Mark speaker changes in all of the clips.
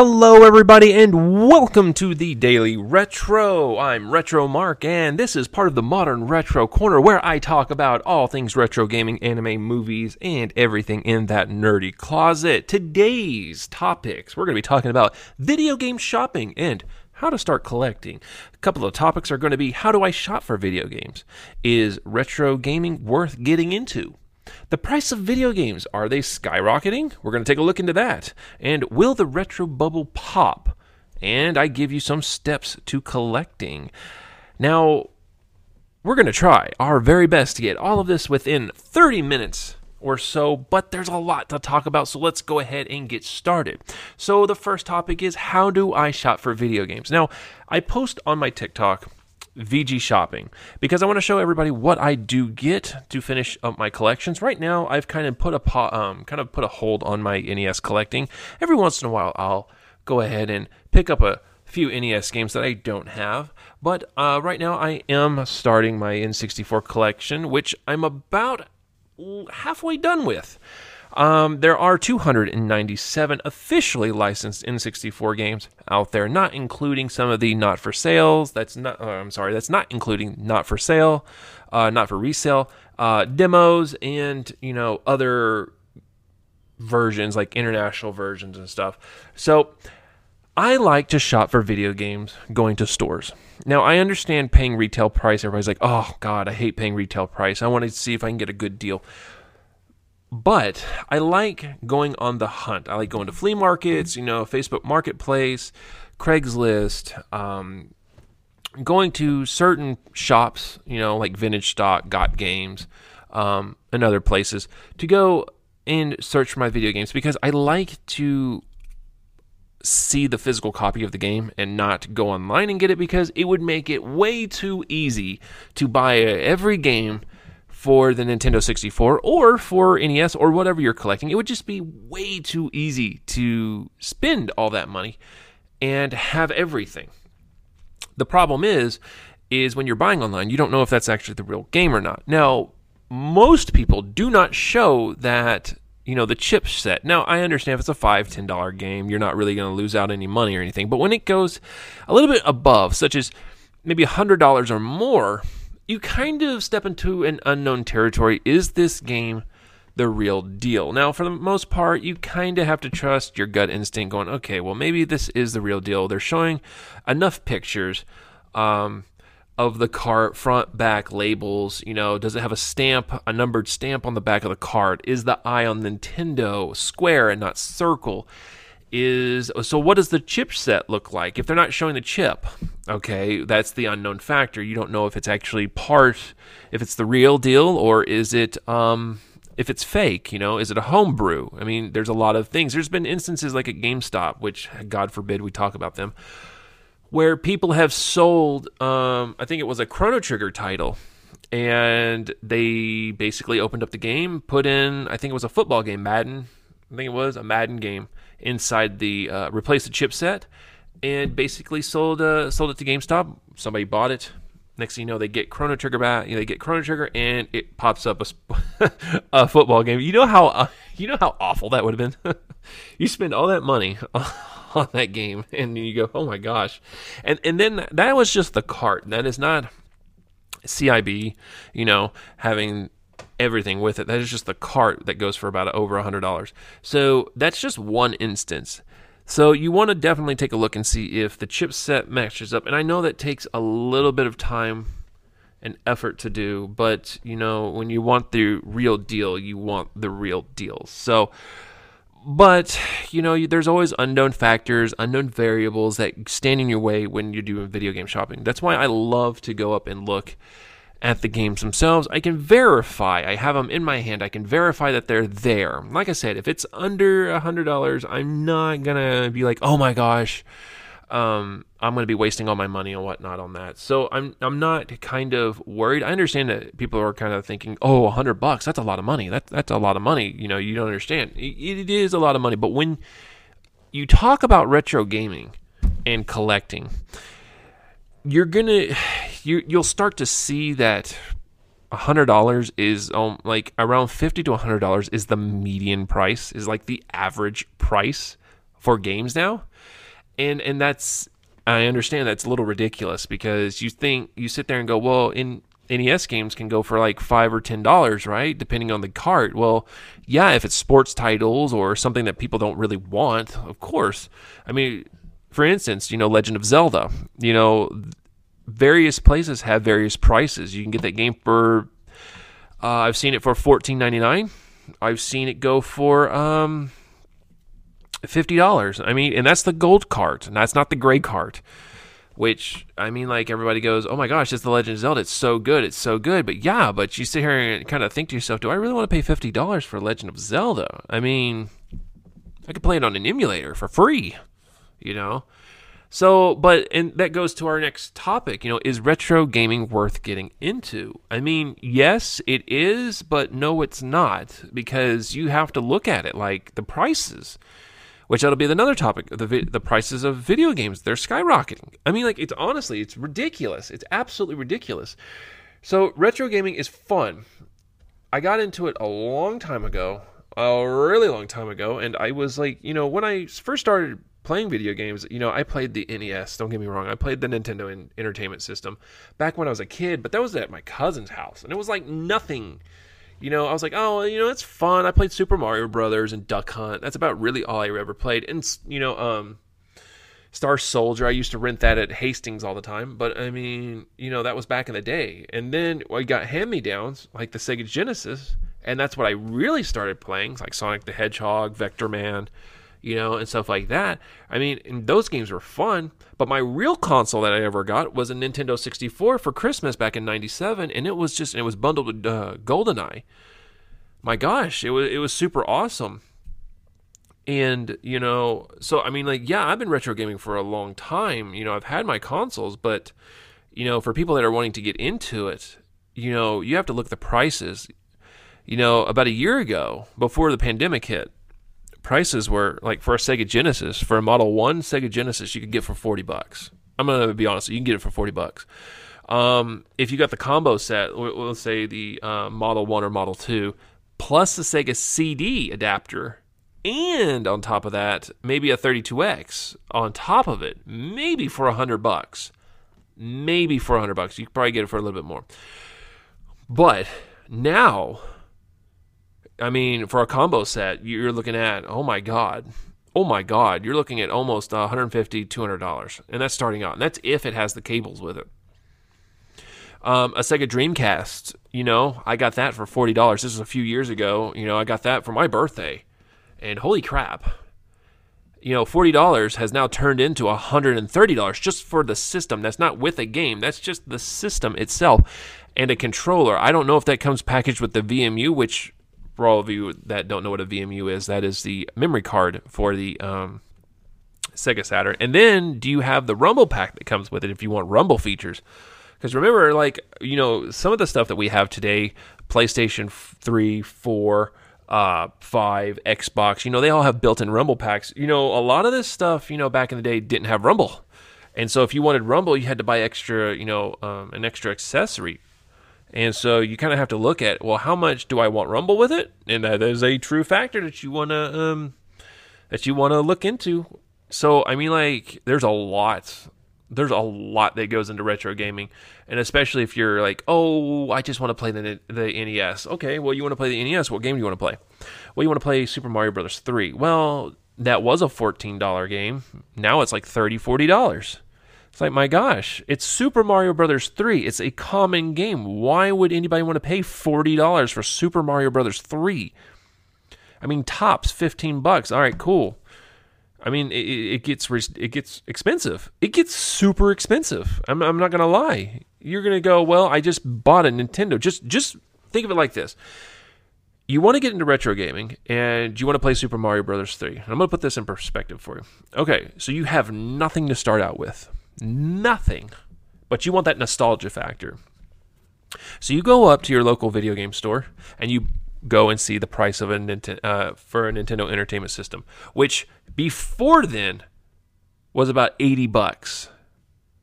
Speaker 1: Hello, everybody, and welcome to the Daily Retro. I'm Retro Mark, and this is part of the Modern Retro Corner where I talk about all things retro gaming, anime, movies, and everything in that nerdy closet. Today's topics we're going to be talking about video game shopping and how to start collecting. A couple of topics are going to be how do I shop for video games? Is retro gaming worth getting into? The price of video games, are they skyrocketing? We're going to take a look into that. And will the retro bubble pop? And I give you some steps to collecting. Now, we're going to try our very best to get all of this within 30 minutes or so, but there's a lot to talk about, so let's go ahead and get started. So, the first topic is how do I shop for video games? Now, I post on my TikTok VG shopping because I want to show everybody what I do get to finish up my collections. Right now, I've kind of put a po- um, kind of put a hold on my NES collecting. Every once in a while, I'll go ahead and pick up a few NES games that I don't have. But uh, right now, I am starting my N64 collection, which I'm about halfway done with. Um, there are 297 officially licensed N64 games out there, not including some of the not for sales. That's not. Uh, I'm sorry, that's not including not for sale, uh, not for resale uh, demos, and you know other versions like international versions and stuff. So. I like to shop for video games going to stores. Now, I understand paying retail price. Everybody's like, oh, God, I hate paying retail price. I want to see if I can get a good deal. But I like going on the hunt. I like going to flea markets, you know, Facebook Marketplace, Craigslist, um, going to certain shops, you know, like Vintage Stock, Got Games, um, and other places to go and search for my video games because I like to see the physical copy of the game and not go online and get it because it would make it way too easy to buy every game for the Nintendo 64 or for NES or whatever you're collecting. It would just be way too easy to spend all that money and have everything. The problem is is when you're buying online, you don't know if that's actually the real game or not. Now, most people do not show that you know the chip set now i understand if it's a five ten dollar game you're not really going to lose out any money or anything but when it goes a little bit above such as maybe hundred dollars or more you kind of step into an unknown territory. Is this game the real deal? Now, for the most part, you kind of have to trust your gut instinct going, okay, well, maybe this is the real deal. They're showing enough pictures um, of the cart, front, back labels. You know, does it have a stamp, a numbered stamp on the back of the card? Is the eye on Nintendo square and not circle? is so what does the chip set look like if they're not showing the chip okay that's the unknown factor. You don't know if it's actually part if it's the real deal or is it um if it's fake you know? Is it a homebrew? I mean there's a lot of things. There's been instances like at gamestop which god forbid we talk about them where people have sold um i think it was a chrono trigger title and they basically opened up the game put in i think it was a football game madden i think it was a madden game inside the uh, replaced the chipset and basically sold uh, sold it to GameStop. Somebody bought it. Next thing you know, they get Chrono Trigger back. You know, they get Chrono Trigger, and it pops up a, a football game. You know how uh, you know how awful that would have been. you spend all that money on that game, and you go, "Oh my gosh!" And and then that was just the cart. That is not CIB. You know, having everything with it. That is just the cart that goes for about over a hundred dollars. So that's just one instance. So you want to definitely take a look and see if the chipset matches up. And I know that takes a little bit of time and effort to do, but you know, when you want the real deal, you want the real deal. So but you know, there's always unknown factors, unknown variables that stand in your way when you're doing video game shopping. That's why I love to go up and look at the games themselves. I can verify, I have them in my hand, I can verify that they're there. Like I said, if it's under a $100, I'm not going to be like, oh my gosh, um, I'm going to be wasting all my money and whatnot on that. So I'm I'm not kind of worried. I understand that people are kind of thinking, oh, a hundred bucks, that's a lot of money. That that's a lot of money. You know, you don't understand. it, it is a lot of money. But when you talk about retro gaming and collecting, you're gonna you you'll start to see that hundred dollars is um, like around fifty to hundred dollars is the median price is like the average price for games now, and and that's I understand that's a little ridiculous because you think you sit there and go, well, in NES games can go for like five or ten dollars, right? Depending on the cart. Well, yeah, if it's sports titles or something that people don't really want, of course. I mean, for instance, you know, Legend of Zelda. You know, various places have various prices. You can get that game for. Uh, I've seen it for fourteen ninety nine. I've seen it go for um, fifty dollars. I mean, and that's the gold cart, and that's not the gray cart. Which I mean, like everybody goes, "Oh my gosh, it's the Legend of Zelda. It's so good. It's so good." But yeah, but you sit here and kind of think to yourself, "Do I really want to pay fifty dollars for Legend of Zelda?" I mean, I could play it on an emulator for free, you know. So, but and that goes to our next topic. You know, is retro gaming worth getting into? I mean, yes, it is, but no, it's not because you have to look at it like the prices which that'll be another topic. The the prices of video games they're skyrocketing. I mean, like it's honestly it's ridiculous. It's absolutely ridiculous. So retro gaming is fun. I got into it a long time ago, a really long time ago, and I was like, you know, when I first started playing video games, you know, I played the NES. Don't get me wrong, I played the Nintendo Entertainment System back when I was a kid, but that was at my cousin's house, and it was like nothing you know, I was like, oh, you know, it's fun. I played Super Mario Brothers and Duck Hunt. That's about really all I ever played. And you know, um, Star Soldier. I used to rent that at Hastings all the time. But I mean, you know, that was back in the day. And then I got hand me downs like the Sega Genesis, and that's what I really started playing, like Sonic the Hedgehog, Vectorman, you know, and stuff like that. I mean, those games were fun, but my real console that I ever got was a Nintendo 64 for Christmas back in 97, and it was just, it was bundled with uh, GoldenEye. My gosh, it was, it was super awesome. And, you know, so I mean, like, yeah, I've been retro gaming for a long time. You know, I've had my consoles, but, you know, for people that are wanting to get into it, you know, you have to look at the prices. You know, about a year ago, before the pandemic hit, prices were like for a Sega Genesis, for a Model 1 Sega Genesis, you could get for 40 bucks. I'm to be honest, you can get it for 40 bucks. Um, if you got the combo set, let's say the uh, Model 1 or Model 2, plus the Sega CD adapter, and on top of that, maybe a 32X on top of it, maybe for a 100 bucks. Maybe for a 100 bucks. You could probably get it for a little bit more. But now I mean, for a combo set, you're looking at, oh my God, oh my God, you're looking at almost $150, $200. And that's starting out. And that's if it has the cables with it. Um, a Sega Dreamcast, you know, I got that for $40. This was a few years ago. You know, I got that for my birthday. And holy crap, you know, $40 has now turned into $130 just for the system. That's not with a game, that's just the system itself and a controller. I don't know if that comes packaged with the VMU, which for all of you that don't know what a VMU is, that is the memory card for the um, Sega Saturn. And then do you have the Rumble pack that comes with it if you want Rumble features? Because remember, like, you know, some of the stuff that we have today, PlayStation 3, 4, uh, 5, Xbox, you know, they all have built in Rumble packs. You know, a lot of this stuff, you know, back in the day didn't have Rumble. And so if you wanted Rumble, you had to buy extra, you know, um, an extra accessory and so you kind of have to look at, well, how much do I want Rumble with it? And that is a true factor that you want to um, that you want to look into. So I mean, like, there's a lot, there's a lot that goes into retro gaming, and especially if you're like, oh, I just want to play the the NES. Okay, well, you want to play the NES. What game do you want to play? Well, you want to play Super Mario Brothers three. Well, that was a fourteen dollar game. Now it's like 30 40 dollars. It's like, my gosh, it's Super Mario Brothers 3. It's a common game. Why would anybody want to pay $40 for Super Mario Brothers 3? I mean, tops 15 bucks. All right, cool. I mean, it, it gets it gets expensive. It gets super expensive. I'm, I'm not gonna lie. You're gonna go, well, I just bought a Nintendo. Just just think of it like this: you want to get into retro gaming, and you want to play Super Mario Brothers 3. I'm gonna put this in perspective for you. Okay, so you have nothing to start out with nothing. But you want that nostalgia factor. So you go up to your local video game store and you go and see the price of a Nintendo, uh, for a Nintendo Entertainment System, which before then was about 80 bucks.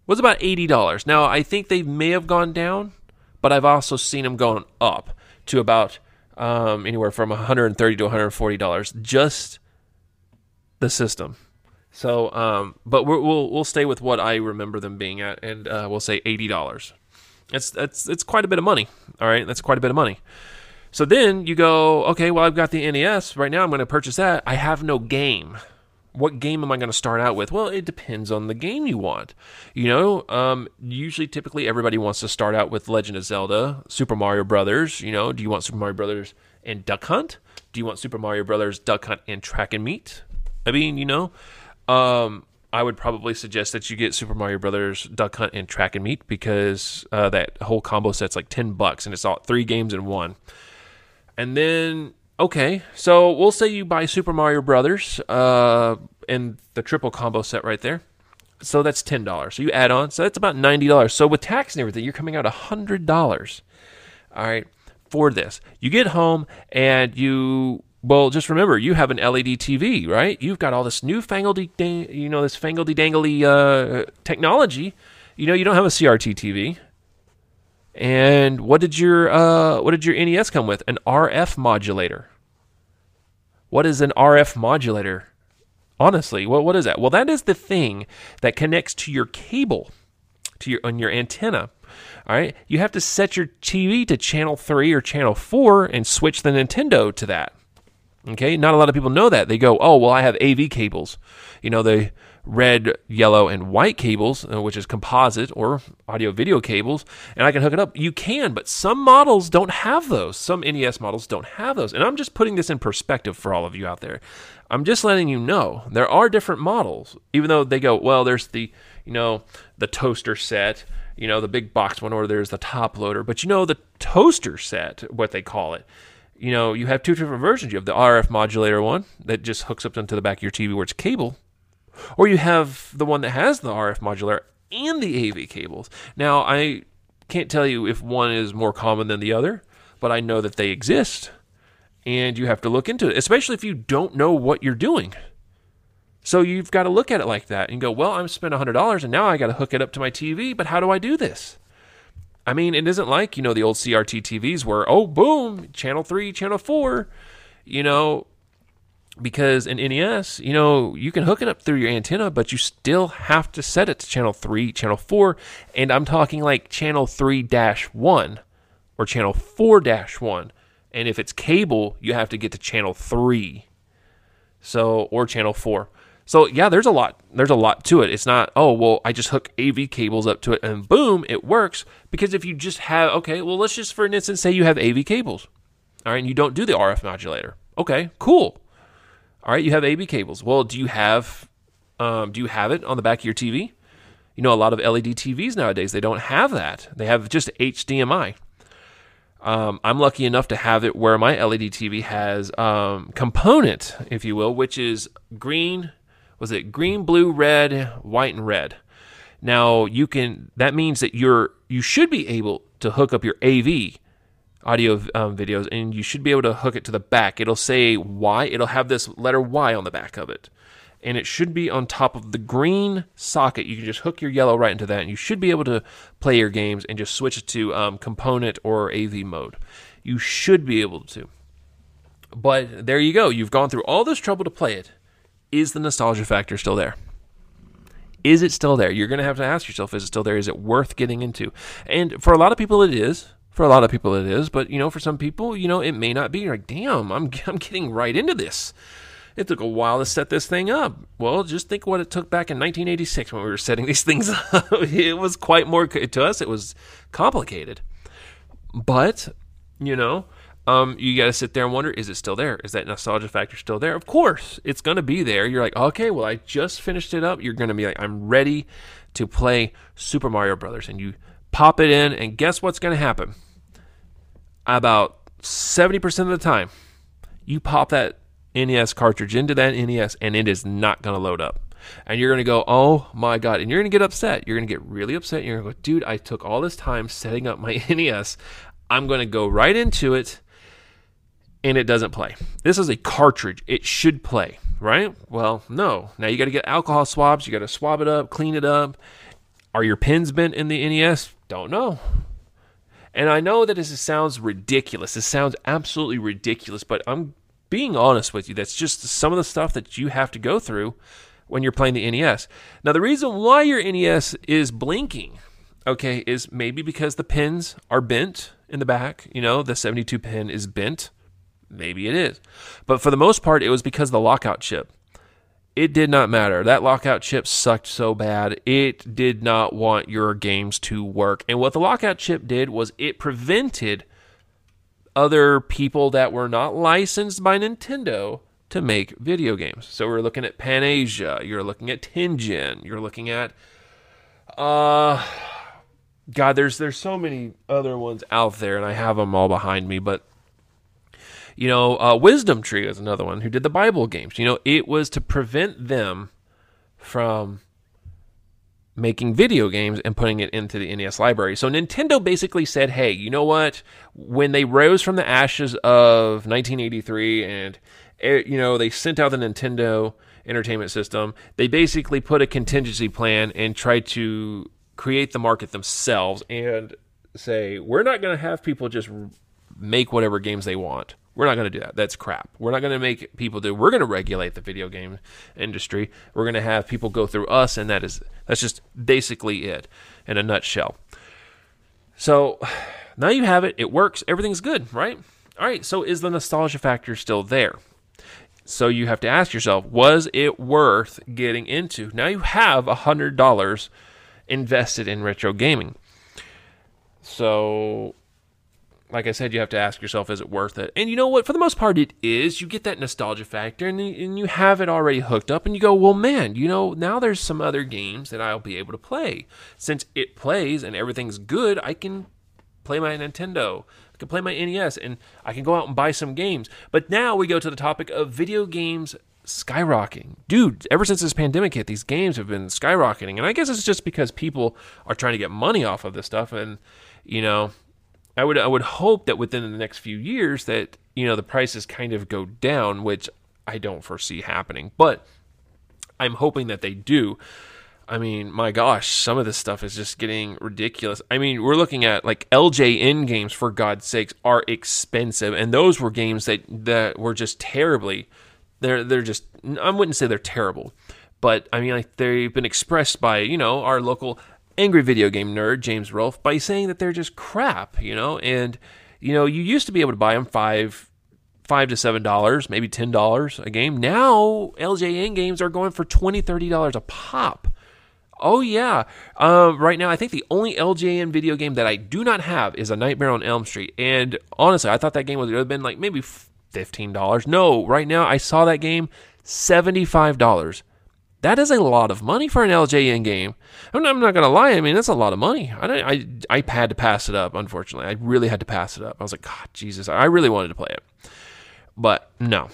Speaker 1: Was about $80. Now, I think they may have gone down, but I've also seen them going up to about um, anywhere from 130 to 140 dollars just the system So, um, but we will we'll stay with what I remember them being at, and uh, we'll say eighty dollars. That's that's that's quite a bit of money. All right, that's quite a bit of money. So then you go, okay, well I've got the NES right now. I'm going to purchase that. I have no game. What game am I going to start out with? Well, it depends on the game you want. You know, um, usually, typically, everybody wants to start out with Legend of Zelda, Super Mario Brothers. You know, do you want Super Mario Brothers and Duck Hunt? Do you want Super Mario Brothers Duck Hunt and Track and Meet? I mean, you know, um, I would probably suggest that you get Super Mario Brothers Duck Hunt and Track and Meet because uh, that whole combo set's like ten bucks and it's all three games in one. And then okay, so we'll say you buy Super Mario Brothers uh, and the triple combo set right there. So that's ten dollars. So you add on, so that's about ninety dollars. So with tax and everything, you're coming out hundred dollars. All right, for this, you get home and you well, just remember, you have an LED TV, right? You've got all this newfangled, you know, this fangledy dangly uh, technology. You know, you don't have a CRT TV. And what did your uh, what did your NES come with? An RF modulator. What is an RF modulator? Honestly, what what is that? Well, that is the thing that connects to your cable, to your on your antenna. All right, you have to set your TV to channel three or channel four and switch the Nintendo to that. Okay, not a lot of people know that. They go, oh, well, I have AV cables. You know, the red, yellow, and white cables, uh, which is composite or audio video cables, and I can hook it up. You can, but some models don't have those. Some NES models don't have those. And I'm just putting this in perspective for all of you out there. I'm just letting you know there are different models, even though they go, well, there's the, you know, the toaster set, you know, the big box one, or there's the top loader. But you know, the toaster set, what they call it you know, you have two different versions. You have the RF modulator one that just hooks up into the back of your TV where it's cable, or you have the one that has the RF modulator and the AV cables. Now, I can't tell you if one is more common than the other, but I know that they exist, and you have to look into it, especially if you don't know what you're doing. So you've got to look at it like that and go, well, I'm spent $100 and now I got to hook it up to my TV, but how do I do this? I mean, it isn't like, you know, the old CRT TVs where, oh, boom, channel 3, channel 4, you know, because in NES, you know, you can hook it up through your antenna, but you still have to set it to channel 3, channel 4, and I'm talking like channel 3 dash 1 or channel 4 dash 1. And if it's cable, you have to get to channel 3. So, or channel 4. So yeah, there's a lot. There's a lot to it. It's not oh well, I just hook AV cables up to it and boom, it works. Because if you just have okay, well let's just for an instance say you have AV cables, all right, and you don't do the RF modulator. Okay, cool. All right, you have AV cables. Well, do you have um, do you have it on the back of your TV? You know, a lot of LED TVs nowadays they don't have that. They have just HDMI. Um, I'm lucky enough to have it where my LED TV has um, component, if you will, which is green, was it green, blue, red, white, and red. Now you can. That means that you're you should be able to hook up your AV audio um, videos, and you should be able to hook it to the back. It'll say Y. It'll have this letter Y on the back of it, and it should be on top of the green socket. You can just hook your yellow right into that, and you should be able to play your games and just switch it to um, component or AV mode. You should be able to. But there you go. You've gone through all this trouble to play it is the nostalgia factor still there? Is it still there? You're going to have to ask yourself, is it still there? Is it worth getting into? And for a lot of people, it is. For a lot of people, it is. But, you know, for some people, you know, it may not be. You're like, damn, I'm, I'm getting right into this. It took a while to set this thing up. Well, just think what it took back in 1986 when we were setting these things up. it was quite more, to us, it was complicated. But, you know, um, you got to sit there and wonder, is it still there? Is that nostalgia factor still there? Of course, it's going to be there. You're like, okay, well, I just finished it up. You're going to be like, I'm ready to play Super Mario Brothers, and you pop it in, and guess what's going to happen? About 70% of the time, you pop that NES cartridge into that NES, and it is not going to load up. And you're going to go, oh my God. And you're going to get upset. You're going to get really upset. And You're going to go, dude, I took all this time setting up my NES. I'm going to go right into it and it doesn't play. This is a cartridge. It should play, right? Well, no. Now you got to get alcohol swabs. You got to swab it up, clean it up. Are your pins bent in the NES? Don't know. And I know that this sounds ridiculous. This sounds absolutely ridiculous, but I'm being honest with you. That's just some of the stuff that you have to go through when you're playing the NES. Now, the reason why your NES is blinking, okay, is maybe because the pins are bent in the back. You know, the 72 pin is bent. Maybe it is. But for the most part, it was because the lockout chip. It did not matter. That lockout chip sucked so bad. It did not want your games to work. And what the lockout chip did was it prevented other people that were not licensed by Nintendo to make video games. So we're looking at Panesian, you're looking at Tengen, you're looking at uh God, there's there's so many other ones out there, and I have them all behind me. But you know, uh, Wisdom Tree is another one who did the Bible games. You know, it was to prevent them from making video games and putting it into the NES library. So Nintendo basically said, "Hey, you know what? When they rose from the ashes of 1983 and eh, you know, they sent out the Nintendo Entertainment System, they basically put a contingency plan and tried to create the market themselves and say, "We're not going to have people just make whatever games they want. We're not going to do that. That's crap. We're not going to make people do. We're going to regulate the video game industry. We're going to have people go through us, and that is that's just basically it in a nutshell. So now you have it. It works. Everything's good, right? All right. So is the nostalgia factor still there? So you have to ask yourself, was it worth getting into? Now you have a hundred dollars invested in retro gaming. So like I said, you have to ask yourself, is it worth it? And you know what? For the most part, it is. You get that nostalgia factor and, and you have it already hooked up, and you go, well, man, you know, now there's some other games that I'll be able to play. Since it plays and everything's good, I can play my Nintendo. I can play my NES and I can go out and buy some games. But now we go to the topic of video games skyrocketing. Dude, ever since this pandemic hit, these games have been skyrocketing. And I guess it's just because people are trying to get money off of this stuff and you know, I would I would hope that within the next few years that you know the prices kind of go down, which I don't foresee happening, but I'm hoping that they do. I mean, my gosh, some of this stuff is just getting ridiculous. I mean, we're looking at like LJN games for God's sakes are expensive, and those were games that that were just terribly. They're they're just I wouldn't say they're terrible, but I mean like they've been expressed by you know our local angry video game nerd James Rolfe by saying that they're just crap, you know, and you know you used to be able to buy them five five to seven dollars, maybe ten dollars a game. Now LJN games are going for twenty, thirty dollars a pop. Oh yeah, uh, right now I think the only LJN video game that I do not have is A Nightmare on Elm Street, and honestly, I thought that game would have been like maybe fifteen dollars. No, right now I saw that game seventy five dollars. That is a lot of money for an LJN game. I'm not, not going to lie. I mean, that's a lot of money. I, I, I had to pass it up, unfortunately. I really had to pass it up. I was like, God, Jesus, I really wanted to play it. But no,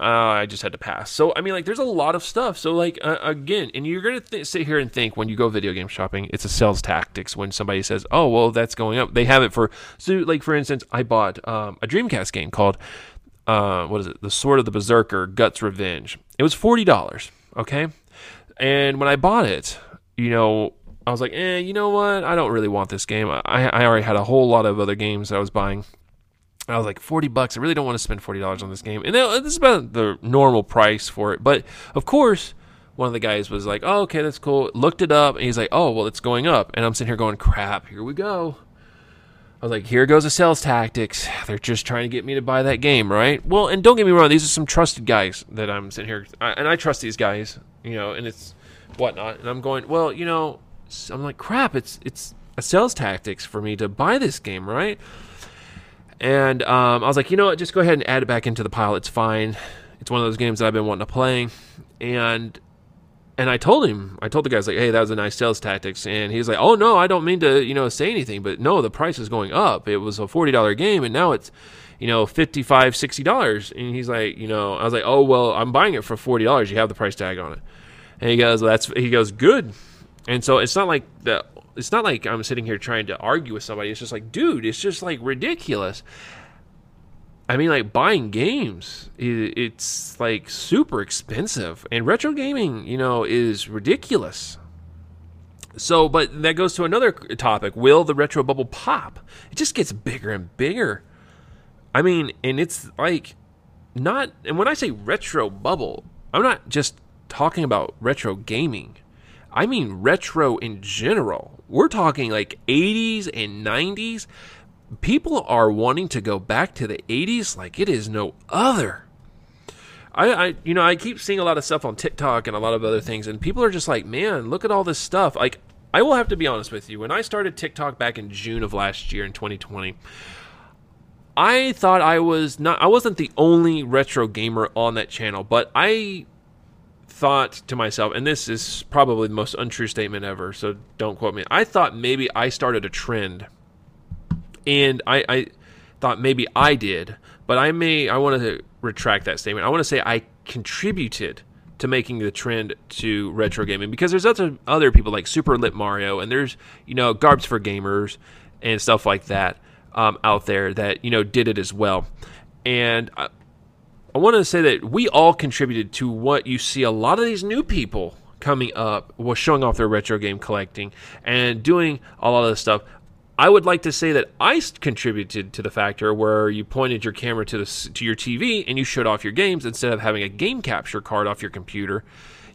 Speaker 1: uh, I just had to pass. So, I mean, like, there's a lot of stuff. So, like, uh, again, and you're going to th- sit here and think when you go video game shopping, it's a sales tactics when somebody says, oh, well, that's going up. They have it for, so, like, for instance, I bought um, a Dreamcast game called, uh, what is it? The Sword of the Berserker Guts Revenge. It was $40, okay? And when I bought it, you know, I was like, eh, you know what? I don't really want this game. I, I already had a whole lot of other games I was buying. I was like, 40 bucks. I really don't want to spend $40 on this game. And this is about the normal price for it. But of course, one of the guys was like, oh, okay, that's cool. Looked it up. And he's like, oh, well, it's going up. And I'm sitting here going, crap, here we go. I was like, here goes the sales tactics. They're just trying to get me to buy that game, right? Well, and don't get me wrong, these are some trusted guys that I'm sitting here, and I trust these guys you know, and it's whatnot. And I'm going, well, you know, I'm like, crap, it's it's a sales tactics for me to buy this game, right? And um, I was like, you know what, just go ahead and add it back into the pile. It's fine. It's one of those games that I've been wanting to play. And and I told him, I told the guys like, hey, that was a nice sales tactics, and he's like, oh no, I don't mean to, you know, say anything, but no, the price is going up. It was a forty dollar game, and now it's you know, 55 $60. And he's like, you know, I was like, oh, well, I'm buying it for $40. You have the price tag on it. And he goes, that's, he goes, good. And so it's not like the, it's not like I'm sitting here trying to argue with somebody. It's just like, dude, it's just like ridiculous. I mean, like buying games, it's like super expensive, and retro gaming, you know, is ridiculous. So, but that goes to another topic: Will the retro bubble pop? It just gets bigger and bigger. I mean, and it's like not, and when I say retro bubble, I'm not just talking about retro gaming. I mean retro in general. We're talking like 80s and 90s. People are wanting to go back to the 80s like it is no other. I, I, you know, I keep seeing a lot of stuff on TikTok and a lot of other things, and people are just like, man, look at all this stuff. Like, I will have to be honest with you. When I started TikTok back in June of last year in 2020, I thought I was not, I wasn't the only retro gamer on that channel, but I thought to myself, and this is probably the most untrue statement ever, so don't quote me. I thought maybe I started a trend, and I, I thought maybe I did, but I may, I want to retract that statement. I want to say I contributed to making the trend to retro gaming because there's other other people like Super Lit Mario and there's you know Garbs for Gamers and stuff like that um, out there that you know did it as well. And I, I want to say that we all contributed to what you see a lot of these new people coming up was showing off their retro game collecting and doing a lot of this stuff. I would like to say that I contributed to the factor where you pointed your camera to the to your TV and you showed off your games instead of having a game capture card off your computer.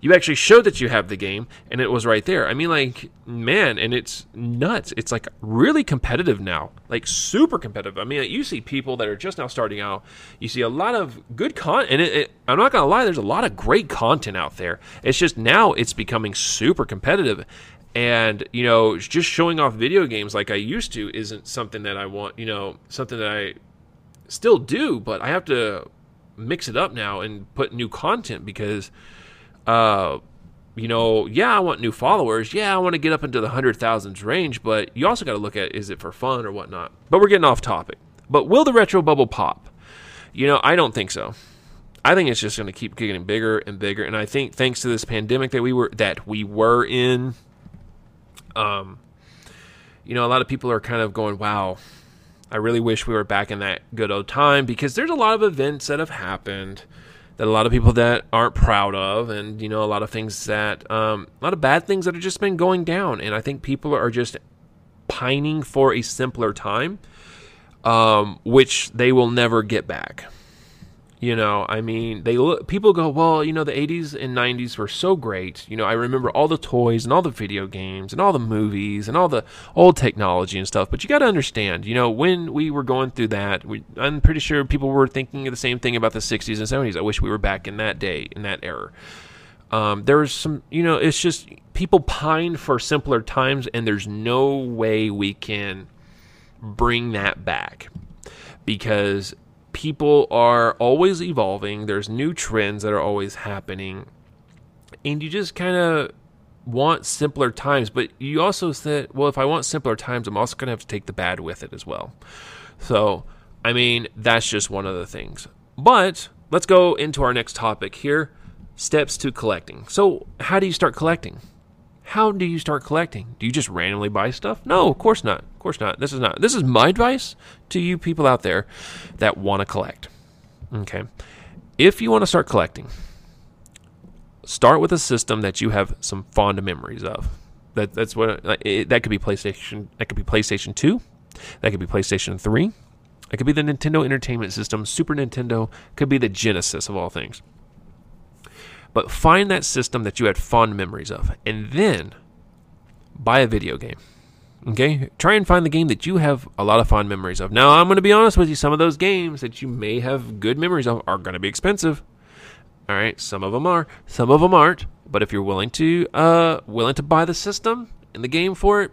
Speaker 1: You actually showed that you have the game and it was right there. I mean, like, man, and it's nuts. It's like really competitive now, like super competitive. I mean, you see people that are just now starting out. You see a lot of good content, and I'm not gonna lie, there's a lot of great content out there. It's just now it's becoming super competitive, and you know just showing off video games like i used to isn't something that i want you know something that i still do but i have to mix it up now and put new content because uh you know yeah i want new followers. Yeah i want to get up into the hundred thousands range but you also got to look at is it for fun or whatnot? But we're getting off topic. But will the retro bubble pop? You know i don't think so. I think it's just going to keep getting bigger and bigger, and I think thanks to this pandemic that we were that we were in, um, you know, a lot of people are kind of going, wow, I really wish we were back in that good old time because there's a lot of events that have happened that a lot of people that aren't proud of and you know a lot of things that um, a lot of bad things that have just been going down. And i think people are just pining for a simpler time um, which they will never get back you know, I mean, they look, people go, well, you know, the 80s and 90s were so great. You know, I remember all the toys and all the video games and all the movies and all the old technology and stuff. But you got to understand, you know, when we were going through that, we, I'm pretty sure people were thinking the same thing about the 60s and 70s. I wish we were back in that day, in that era. Um, there's some, you know, it's just people pine for simpler times, and there's no way we can bring that back because people are always evolving. There's new trends that are always happening. And you just kind of want simpler times, but you also said, well, if I want simpler times, I'm also going to have to take the bad with it as well. So, I mean, that's just one of the things. But let's go into our next topic here steps to collecting. So, how do you start collecting? How do you start collecting? Do you just randomly buy stuff? No, of course not. Of course not. This is not. This is my advice to you people out there that want to collect. Okay. If you want to start collecting, start with a system that you have some fond memories of. That that's what it, that could be PlayStation. That could be PlayStation Two. That could be PlayStation Three. It could be the Nintendo Entertainment System, Super Nintendo. Could be the Genesis of all things. But find that system that you had fond memories of, and then buy a video game. Okay? Try and find the game that you have a lot of fond memories of. Now, I'm going to be honest with you, some of those games that you may have good memories of are going to be expensive. All right, some of them are, some of them aren't. But if you're willing to uh willing to buy the system and the game for it,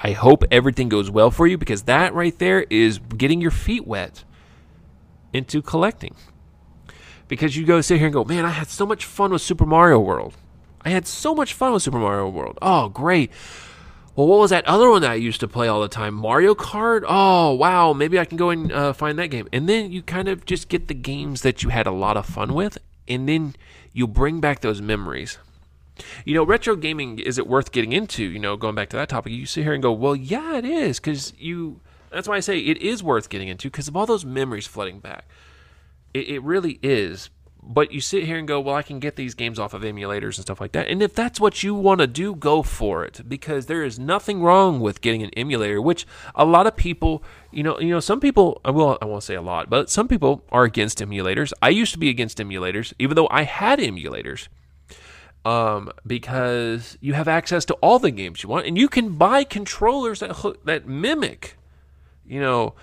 Speaker 1: I hope everything goes well for you because that right there is getting your feet wet into collecting because you go sit here and go, man, I had so much fun with Super Mario World. I had so much fun with Super Mario World. Oh, great. Well, what was that other one that I used to play all the time? Mario Kart? Oh, wow. Maybe I can go and uh, find that game. And then you kind of just get the games that you had a lot of fun with, and then you bring back those memories. You know, retro gaming, is it worth getting into? You know, going back to that topic, you sit here and go, well, yeah, it is. Because you, that's why I say it is worth getting into because of all those memories flooding back. It, it really is. But you sit here and go, well, I can get these games off of emulators and stuff like that. And if that's what you want to do, go for it because there is nothing wrong with getting an emulator. Which a lot of people, you know, you know, some people, well, I won't say a lot, but some people are against emulators. I used to be against emulators, even though I had emulators. um, because you have access to all the games you want, and you can buy controllers that that mimic, you know,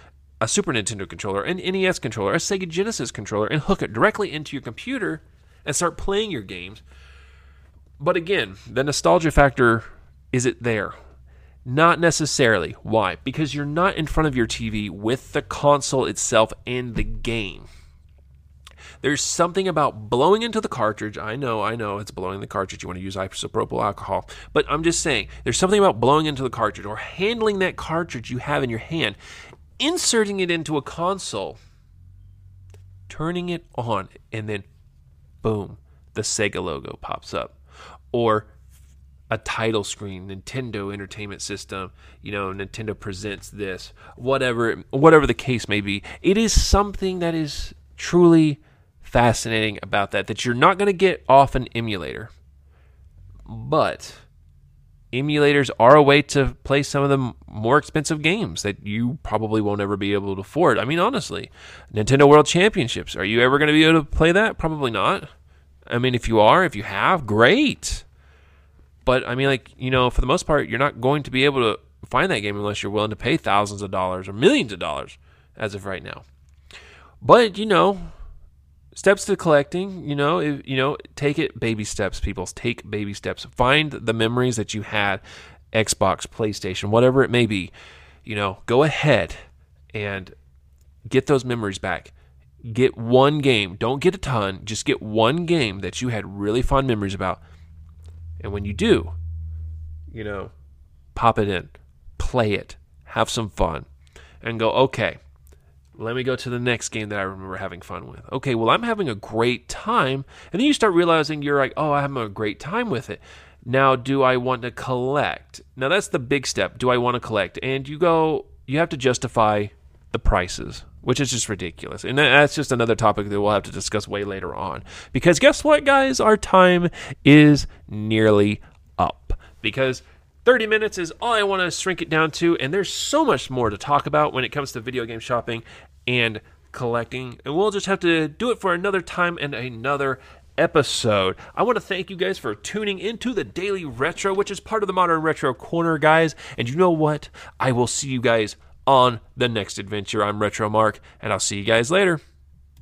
Speaker 1: a Super Nintendo controller, an NES controller, a Sega Genesis controller, and hook it directly into your computer and start playing your games. But again, the nostalgia factor is it there? Not necessarily. Why? Because you're not in front of your TV with the console itself and the game. There's something about blowing into the cartridge. I know, I know, it's blowing the cartridge. You want to use isopropyl alcohol. But I'm just saying, there's something about blowing into the cartridge or handling that cartridge you have in your hand, inserting it into a console, turning it on, and then boom, the Sega logo pops up. Or a title screen, Nintendo Entertainment System, you know, Nintendo presents this, whatever whatever the case may be. It is something that is truly fascinating about that that you're not going to get off an emulator. But emulators are a way to play some of the more expensive games that you probably won't ever be able to afford. I mean, honestly, Nintendo World Championships, are you ever going to be able to play that? Probably not. I mean, if you are, if you have, great. But I mean, like you know, for the most part, you're not going to be able to find that game unless you're willing to pay thousands of dollars or millions of dollars as of right now. But you know, steps to collecting. You know, if, you know, take it baby steps. People take baby steps. Find the memories that you had, Xbox, PlayStation, whatever it may be. You know, go ahead and get those memories back. Get one game. Don't get a ton. Just get one game that you had really fond memories about and when you do, you know, pop it in, play it, have some fun, and go, okay, let me go to the next game that I remember having fun with. Okay, well, I'm having a great time. And then you start realizing you're like, oh, I'm having a great time with it. Now, do I want to collect? Now, that's the big step. Do I want to collect? And you go, you have to justify the prices, which is just ridiculous. And that's just another topic that we'll have to discuss way later on. Because guess what, guys? Our time is nearly up. Because 30 minutes is all I want to shrink it down to. And there's so much more to talk about when it comes to video game shopping and collecting. And we'll just have to do it for another time and another episode. I want to thank you guys for tuning into the Daily Retro, which is part of the Modern Retro Corner, guys. And you know what? I will see you guys on the next adventure. I'm Retro Mark, and I'll see you guys later.